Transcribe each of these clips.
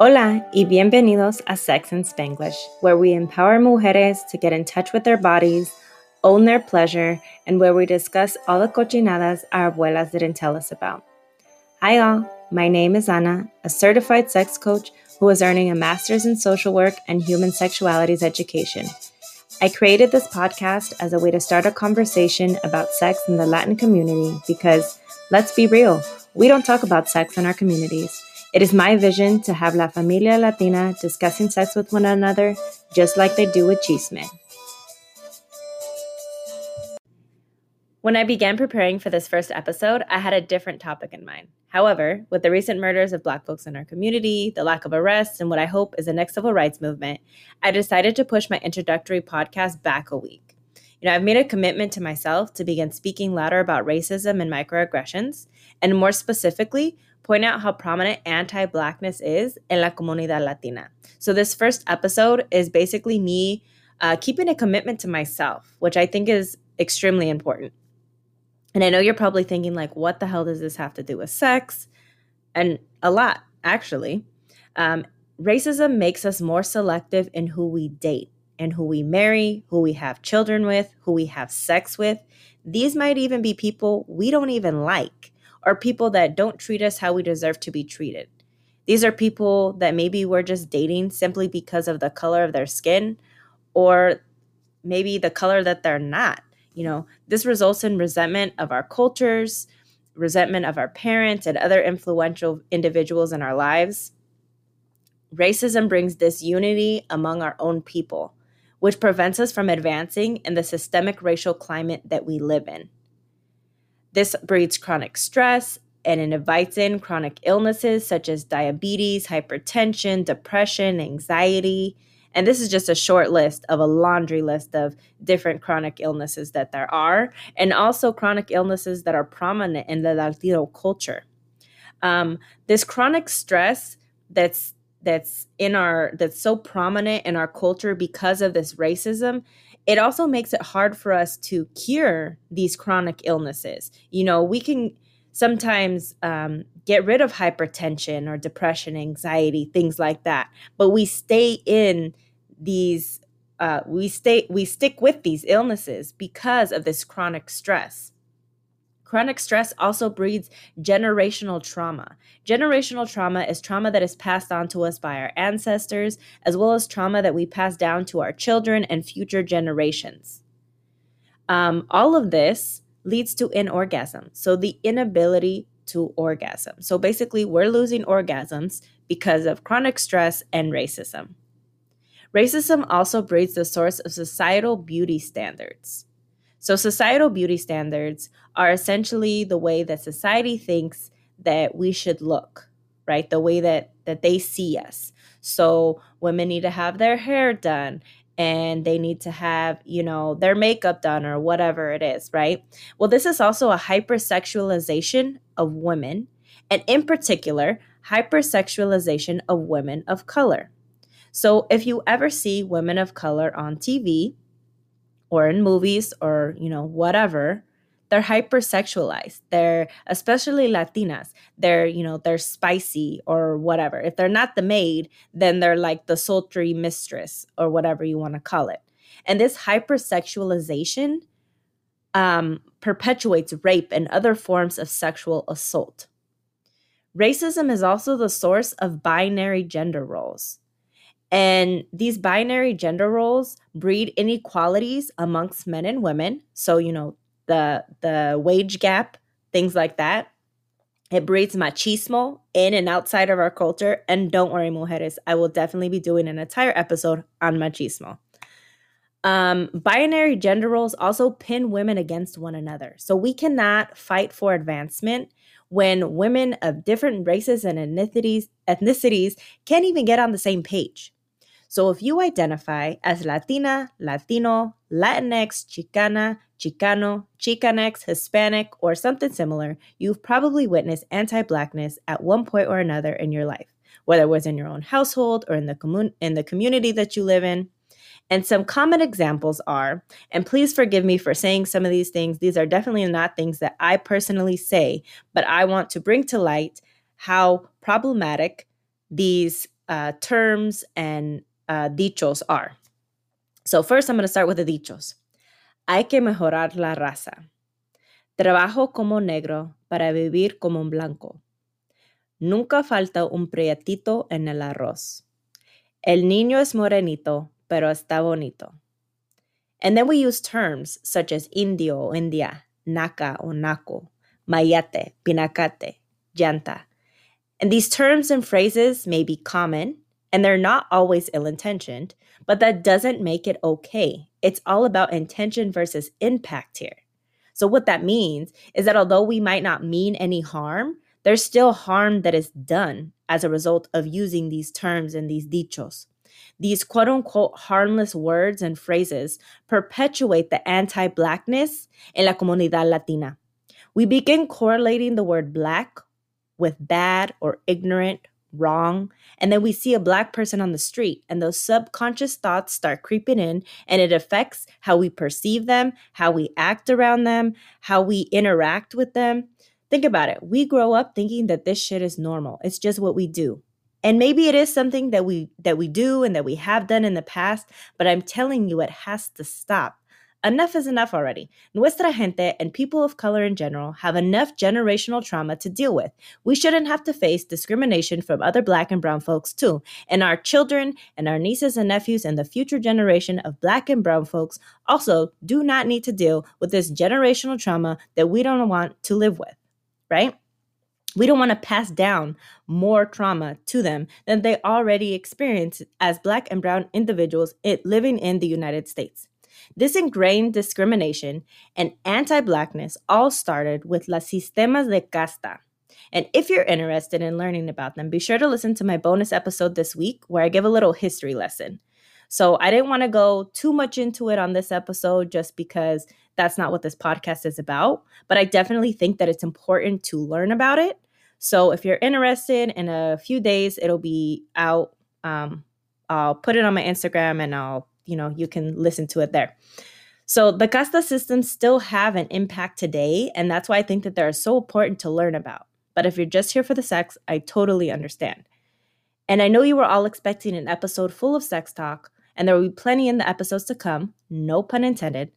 Hola y bienvenidos a Sex in Spanglish, where we empower mujeres to get in touch with their bodies, own their pleasure, and where we discuss all the cochinadas our abuelas didn't tell us about. Hi, all. My name is Ana, a certified sex coach who is earning a master's in social work and human sexualities education. I created this podcast as a way to start a conversation about sex in the Latin community because, let's be real, we don't talk about sex in our communities. It is my vision to have La Familia Latina discussing sex with one another just like they do with chisme. When I began preparing for this first episode, I had a different topic in mind. However, with the recent murders of Black folks in our community, the lack of arrests, and what I hope is the next civil rights movement, I decided to push my introductory podcast back a week. You know, I've made a commitment to myself to begin speaking louder about racism and microaggressions, and more specifically, point out how prominent anti Blackness is in la comunidad latina. So, this first episode is basically me uh, keeping a commitment to myself, which I think is extremely important. And I know you're probably thinking, like, what the hell does this have to do with sex? And a lot, actually. Um, racism makes us more selective in who we date and who we marry, who we have children with, who we have sex with. These might even be people we don't even like or people that don't treat us how we deserve to be treated. These are people that maybe we're just dating simply because of the color of their skin or maybe the color that they're not. You know, this results in resentment of our cultures, resentment of our parents and other influential individuals in our lives. Racism brings disunity among our own people, which prevents us from advancing in the systemic racial climate that we live in. This breeds chronic stress and it invites in chronic illnesses such as diabetes, hypertension, depression, anxiety. And this is just a short list of a laundry list of different chronic illnesses that there are, and also chronic illnesses that are prominent in the Latino culture. Um, this chronic stress that's that's in our that's so prominent in our culture because of this racism it also makes it hard for us to cure these chronic illnesses. You know, we can sometimes um, get rid of hypertension or depression, anxiety, things like that, but we stay in these. Uh, we stay we stick with these illnesses because of this chronic stress. Chronic stress also breeds generational trauma. Generational trauma is trauma that is passed on to us by our ancestors, as well as trauma that we pass down to our children and future generations. Um, all of this leads to inorgasm, so the inability to orgasm. So basically, we're losing orgasms because of chronic stress and racism. Racism also breeds the source of societal beauty standards. So, societal beauty standards are essentially the way that society thinks that we should look, right? The way that that they see us. So, women need to have their hair done and they need to have, you know, their makeup done or whatever it is, right? Well, this is also a hypersexualization of women, and in particular, hypersexualization of women of color. So, if you ever see women of color on TV, or in movies or you know whatever they're hypersexualized. They're especially latinas they're you know they're spicy or whatever. If they're not the maid then they're like the sultry mistress or whatever you want to call it. And this hypersexualization um, perpetuates rape and other forms of sexual assault. Racism is also the source of binary gender roles and these binary gender roles breed inequalities amongst men and women. So, you know, the the wage gap, things like that. It breeds machismo in and outside of our culture. And don't worry, mujeres, I will definitely be doing an entire episode on machismo. Um, binary gender roles also pin women against one another. So we cannot fight for advancement when women of different races and ethnicities ethnicities can't even get on the same page. So if you identify as Latina, Latino, Latinx, Chicana, Chicano, Chicanx, Hispanic, or something similar, you've probably witnessed anti Blackness at one point or another in your life, whether it was in your own household or in the, commun- in the community that you live in. And some common examples are, and please forgive me for saying some of these things, these are definitely not things that I personally say, but I want to bring to light how problematic these uh, terms and uh, dichos are. So, first, I'm going to start with the dichos. Hay que mejorar la raza. Trabajo como negro para vivir como un blanco. Nunca falta un prietito en el arroz. El niño es morenito, pero está bonito. And then we use terms such as indio, o india, naca or naco, mayate, pinacate, llanta. And these terms and phrases may be common, and they're not always ill intentioned, but that doesn't make it okay. It's all about intention versus impact here. So, what that means is that although we might not mean any harm, there's still harm that is done as a result of using these terms and these dichos. These quote unquote harmless words and phrases perpetuate the anti blackness in la comunidad latina. We begin correlating the word black with bad or ignorant, wrong, and then we see a black person on the street, and those subconscious thoughts start creeping in, and it affects how we perceive them, how we act around them, how we interact with them. Think about it. We grow up thinking that this shit is normal. It's just what we do. And maybe it is something that we that we do and that we have done in the past, but I'm telling you it has to stop. Enough is enough already. Nuestra gente and people of color in general have enough generational trauma to deal with. We shouldn't have to face discrimination from other black and brown folks too. And our children and our nieces and nephews and the future generation of black and brown folks also do not need to deal with this generational trauma that we don't want to live with, right? We don't want to pass down more trauma to them than they already experience as Black and Brown individuals living in the United States. This ingrained discrimination and anti Blackness all started with las sistemas de casta. And if you're interested in learning about them, be sure to listen to my bonus episode this week where I give a little history lesson. So I didn't want to go too much into it on this episode just because that's not what this podcast is about. But I definitely think that it's important to learn about it. So if you're interested, in a few days, it'll be out. Um, I'll put it on my Instagram and I'll you know, you can listen to it there. So the casta systems still have an impact today, and that's why I think that they're so important to learn about. But if you're just here for the sex, I totally understand. And I know you were all expecting an episode full of sex talk, and there will be plenty in the episodes to come, no pun intended.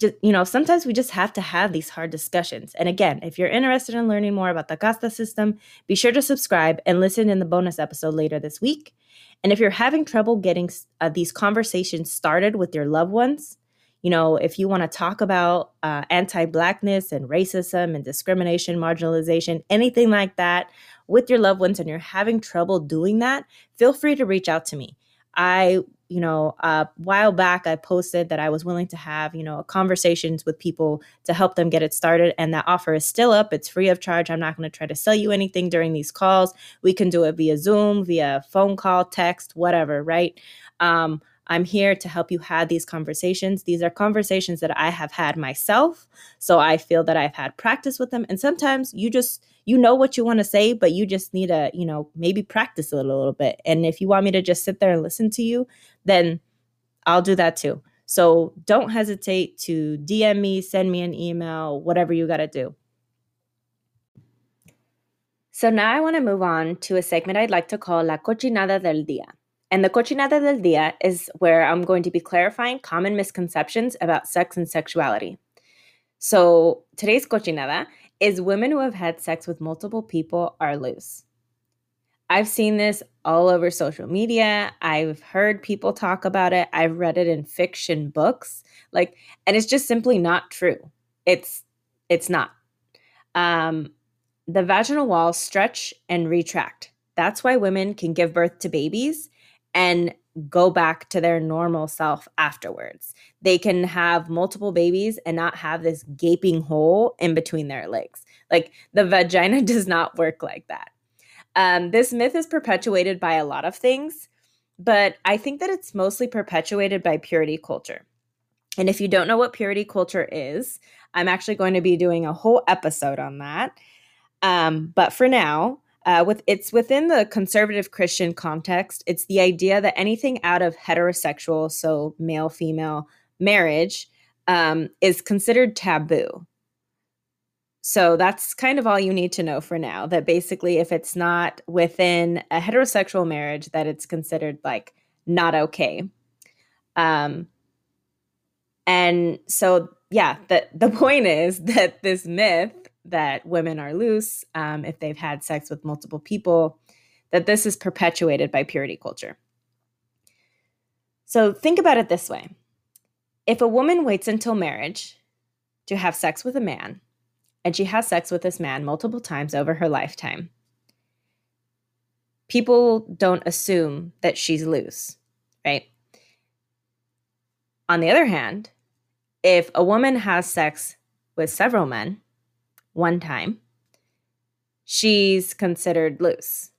Just, you know, sometimes we just have to have these hard discussions. And again, if you're interested in learning more about the casta system, be sure to subscribe and listen in the bonus episode later this week. And if you're having trouble getting uh, these conversations started with your loved ones, you know, if you want to talk about uh, anti Blackness and racism and discrimination, marginalization, anything like that with your loved ones, and you're having trouble doing that, feel free to reach out to me. I you know, a while back I posted that I was willing to have, you know, conversations with people to help them get it started. And that offer is still up. It's free of charge. I'm not going to try to sell you anything during these calls. We can do it via Zoom, via phone call, text, whatever, right? Um, I'm here to help you have these conversations. These are conversations that I have had myself. So I feel that I've had practice with them. And sometimes you just, you know what you want to say, but you just need to, you know, maybe practice it a little bit. And if you want me to just sit there and listen to you, then I'll do that too. So don't hesitate to DM me, send me an email, whatever you got to do. So now I want to move on to a segment I'd like to call La Cochinada del Día. And the Cochinada del Día is where I'm going to be clarifying common misconceptions about sex and sexuality. So today's Cochinada is women who have had sex with multiple people are loose. I've seen this all over social media. I've heard people talk about it. I've read it in fiction books. Like and it's just simply not true. It's it's not. Um the vaginal walls stretch and retract. That's why women can give birth to babies and go back to their normal self afterwards. They can have multiple babies and not have this gaping hole in between their legs. Like the vagina does not work like that. Um, this myth is perpetuated by a lot of things, but I think that it's mostly perpetuated by purity culture. And if you don't know what purity culture is, I'm actually going to be doing a whole episode on that. Um, but for now, uh, with it's within the conservative Christian context. It's the idea that anything out of heterosexual, so male female marriage, um, is considered taboo. So that's kind of all you need to know for now. That basically, if it's not within a heterosexual marriage, that it's considered like not okay. Um, and so, yeah, the the point is that this myth that women are loose um, if they've had sex with multiple people, that this is perpetuated by purity culture. So think about it this way: if a woman waits until marriage to have sex with a man and she has sex with this man multiple times over her lifetime, people don't assume that she's loose, right? On the other hand, if a woman has sex with several men one time, she's considered loose.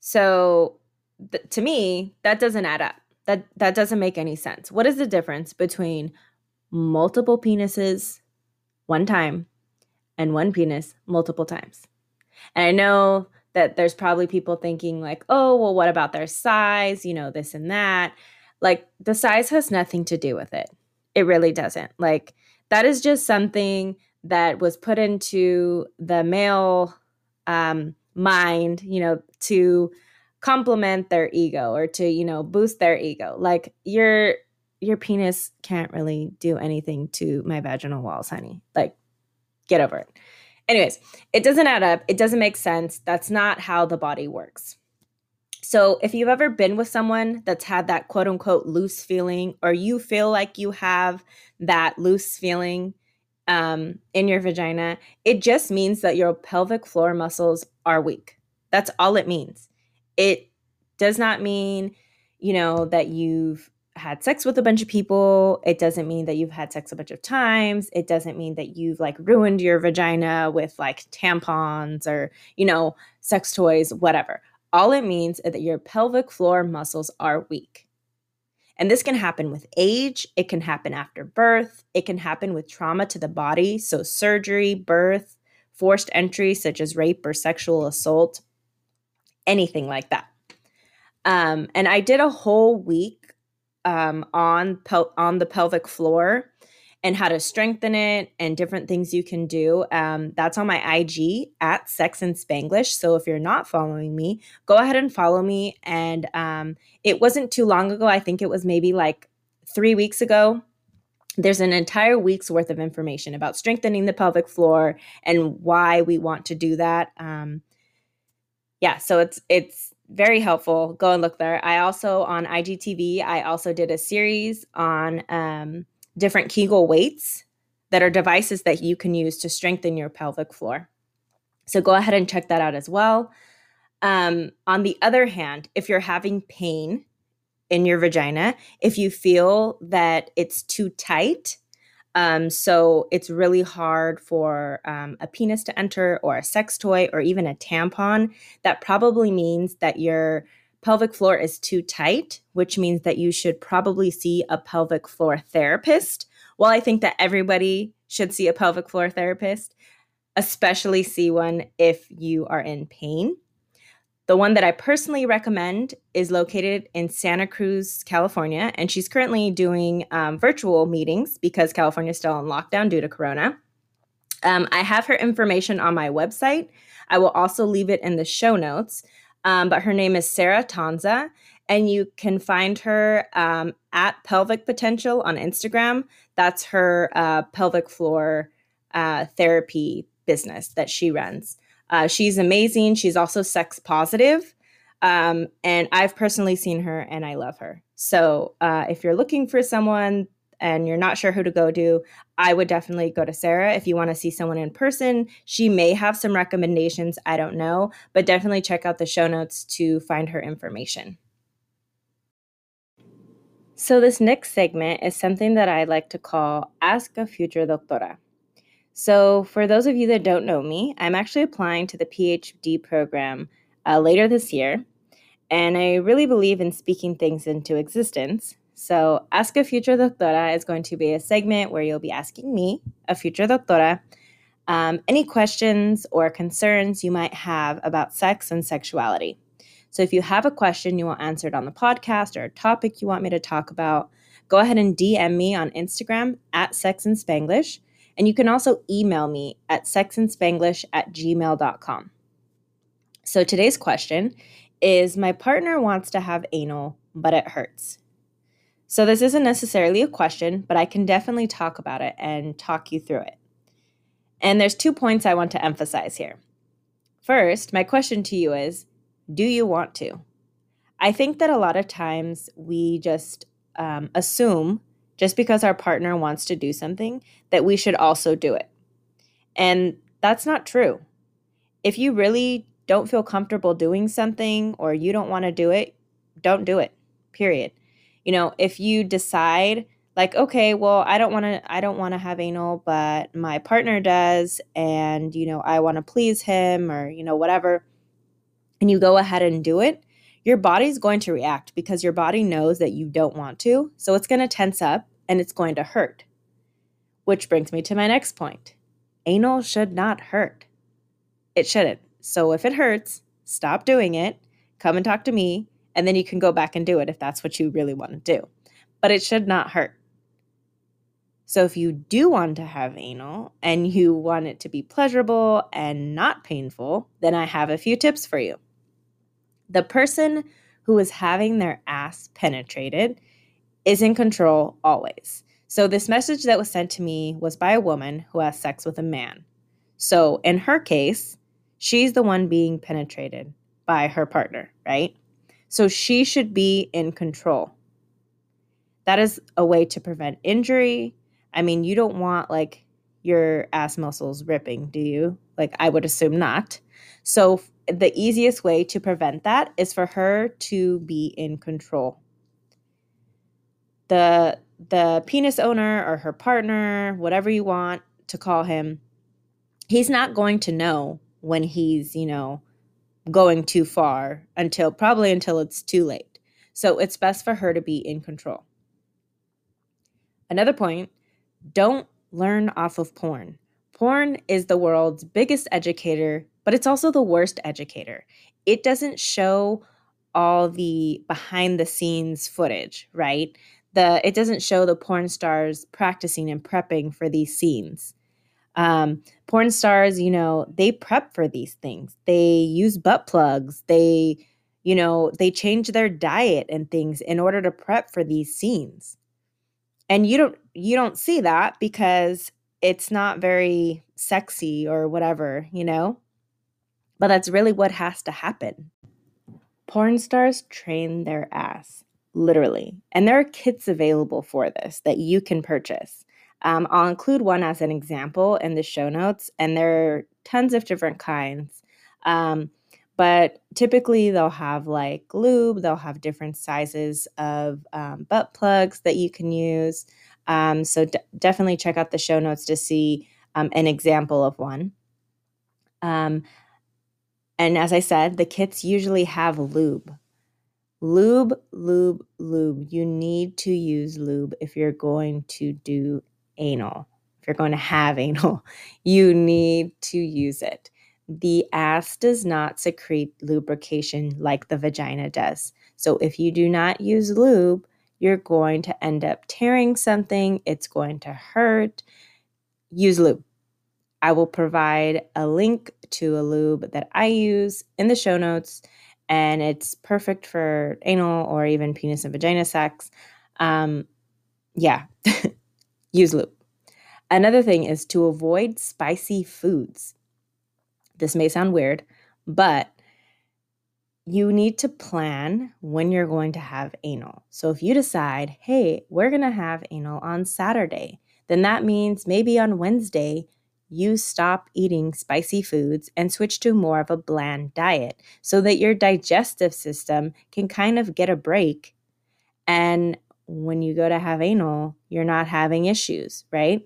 So th- to me, that doesn't add up. That that doesn't make any sense. What is the difference between multiple penises one time and one penis multiple times. And I know that there's probably people thinking, like, oh, well, what about their size? You know, this and that. Like, the size has nothing to do with it. It really doesn't. Like, that is just something that was put into the male um, mind, you know, to complement their ego or to, you know, boost their ego. Like, you're your penis can't really do anything to my vaginal walls, honey. Like, get over it. Anyways, it doesn't add up. It doesn't make sense. That's not how the body works. So, if you've ever been with someone that's had that quote unquote loose feeling, or you feel like you have that loose feeling um, in your vagina, it just means that your pelvic floor muscles are weak. That's all it means. It does not mean, you know, that you've had sex with a bunch of people. It doesn't mean that you've had sex a bunch of times. It doesn't mean that you've like ruined your vagina with like tampons or, you know, sex toys, whatever. All it means is that your pelvic floor muscles are weak. And this can happen with age, it can happen after birth, it can happen with trauma to the body, so surgery, birth, forced entry such as rape or sexual assault, anything like that. Um, and I did a whole week um, on pel- on the pelvic floor and how to strengthen it and different things you can do. Um, that's on my IG at Sex and Spanglish. So if you're not following me, go ahead and follow me. And um, it wasn't too long ago. I think it was maybe like three weeks ago. There's an entire week's worth of information about strengthening the pelvic floor and why we want to do that. Um, yeah, so it's it's very helpful. Go and look there. I also on IGTV, I also did a series on um, different Kegel weights that are devices that you can use to strengthen your pelvic floor. So go ahead and check that out as well. Um, on the other hand, if you're having pain in your vagina, if you feel that it's too tight, um, so it's really hard for um, a penis to enter or a sex toy or even a tampon. That probably means that your pelvic floor is too tight, which means that you should probably see a pelvic floor therapist. Well, I think that everybody should see a pelvic floor therapist, especially see one if you are in pain. The one that I personally recommend is located in Santa Cruz, California, and she's currently doing um, virtual meetings because California is still in lockdown due to Corona. Um, I have her information on my website. I will also leave it in the show notes. Um, but her name is Sarah Tanza, and you can find her um, at Pelvic Potential on Instagram. That's her uh, pelvic floor uh, therapy business that she runs. Uh, she's amazing. She's also sex positive. Um, and I've personally seen her and I love her. So uh, if you're looking for someone and you're not sure who to go to, I would definitely go to Sarah. If you want to see someone in person, she may have some recommendations. I don't know, but definitely check out the show notes to find her information. So, this next segment is something that I like to call Ask a Future Doctora. So, for those of you that don't know me, I'm actually applying to the PhD program uh, later this year, and I really believe in speaking things into existence. So, Ask a Future Doctora is going to be a segment where you'll be asking me, a future doctora, um, any questions or concerns you might have about sex and sexuality. So, if you have a question you want answered on the podcast or a topic you want me to talk about, go ahead and DM me on Instagram at Sex and Spanglish And you can also email me at sexandspanglish at gmail.com. So today's question is My partner wants to have anal, but it hurts. So this isn't necessarily a question, but I can definitely talk about it and talk you through it. And there's two points I want to emphasize here. First, my question to you is Do you want to? I think that a lot of times we just um, assume just because our partner wants to do something that we should also do it. And that's not true. If you really don't feel comfortable doing something or you don't want to do it, don't do it. Period. You know, if you decide like okay, well, I don't want to I don't want to have anal, but my partner does and you know, I want to please him or you know, whatever, and you go ahead and do it, your body's going to react because your body knows that you don't want to. So it's going to tense up and it's going to hurt. Which brings me to my next point. Anal should not hurt. It shouldn't. So if it hurts, stop doing it, come and talk to me, and then you can go back and do it if that's what you really want to do. But it should not hurt. So if you do want to have anal and you want it to be pleasurable and not painful, then I have a few tips for you. The person who is having their ass penetrated is in control always. So this message that was sent to me was by a woman who has sex with a man. So in her case, she's the one being penetrated by her partner, right? So she should be in control. That is a way to prevent injury. I mean, you don't want like your ass muscles ripping, do you? Like, I would assume not. So, the easiest way to prevent that is for her to be in control. The the penis owner or her partner, whatever you want to call him, he's not going to know when he's, you know, going too far until probably until it's too late. So it's best for her to be in control. Another point don't learn off of porn. Porn is the world's biggest educator, but it's also the worst educator. It doesn't show all the behind the scenes footage, right? The it doesn't show the porn stars practicing and prepping for these scenes. Um, porn stars, you know, they prep for these things. They use butt plugs. They, you know, they change their diet and things in order to prep for these scenes. And you don't you don't see that because it's not very sexy or whatever, you know? But that's really what has to happen. Porn stars train their ass, literally. And there are kits available for this that you can purchase. Um, I'll include one as an example in the show notes, and there are tons of different kinds. Um, but typically, they'll have like lube, they'll have different sizes of um, butt plugs that you can use. Um, so, d- definitely check out the show notes to see um, an example of one. And as I said, the kits usually have lube. Lube, lube, lube. You need to use lube if you're going to do anal, if you're going to have anal, you need to use it. The ass does not secrete lubrication like the vagina does. So if you do not use lube, you're going to end up tearing something, it's going to hurt. Use lube. I will provide a link to a lube that I use in the show notes, and it's perfect for anal or even penis and vagina sex. Um, yeah, use lube. Another thing is to avoid spicy foods. This may sound weird, but you need to plan when you're going to have anal. So if you decide, hey, we're going to have anal on Saturday, then that means maybe on Wednesday, you stop eating spicy foods and switch to more of a bland diet so that your digestive system can kind of get a break. And when you go to have anal, you're not having issues, right?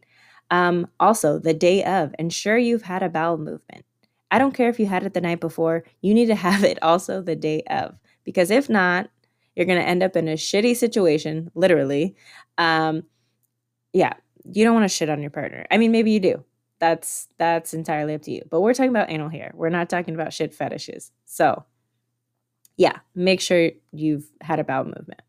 Um, also, the day of, ensure you've had a bowel movement. I don't care if you had it the night before, you need to have it also the day of, because if not, you're going to end up in a shitty situation, literally. Um, yeah, you don't want to shit on your partner. I mean, maybe you do. That's that's entirely up to you. But we're talking about anal here. We're not talking about shit fetishes. So, yeah, make sure you've had a bowel movement.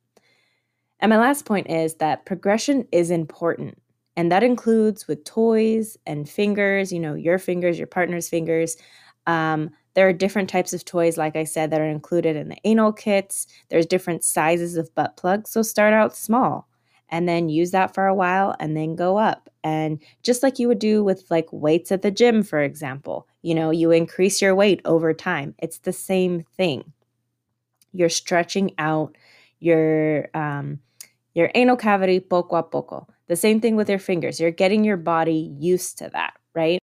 And my last point is that progression is important And that includes with toys and fingers, you know, your fingers, your partner's fingers. Um, there are different types of toys, like I said, that are included in the anal kits. There's different sizes of butt plugs. So start out small and then use that for a while and then go up. And just like you would do with like weights at the gym, for example, you know, you increase your weight over time. It's the same thing. You're stretching out your um, your anal cavity poco a poco. The same thing with your fingers. You're getting your body used to that, right?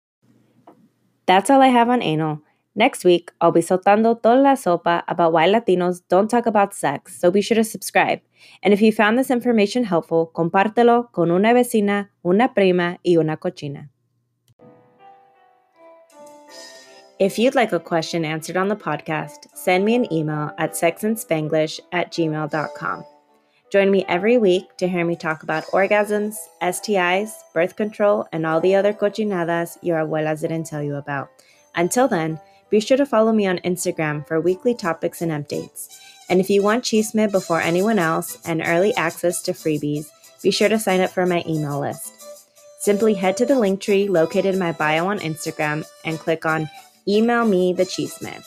That's all I have on anal. Next week, I'll be soltando toda la sopa about why Latinos don't talk about sex, so be sure to subscribe. And if you found this information helpful, compártelo con una vecina, una prima, y una cochina. If you'd like a question answered on the podcast, send me an email at sexandspanglish at gmail.com. Join me every week to hear me talk about orgasms, STIs, birth control, and all the other cochinadas your abuelas didn't tell you about. Until then, be sure to follow me on Instagram for weekly topics and updates. And if you want chisme before anyone else and early access to freebies, be sure to sign up for my email list. Simply head to the link tree located in my bio on Instagram and click on Email Me the Chisme.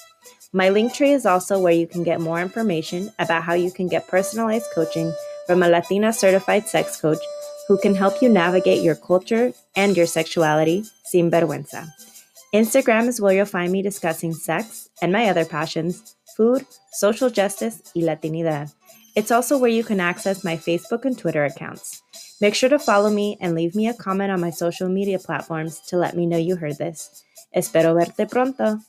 My link tree is also where you can get more information about how you can get personalized coaching from a Latina certified sex coach who can help you navigate your culture and your sexuality sin vergüenza. Instagram is where you'll find me discussing sex and my other passions, food, social justice, y Latinidad. It's also where you can access my Facebook and Twitter accounts. Make sure to follow me and leave me a comment on my social media platforms to let me know you heard this. Espero verte pronto.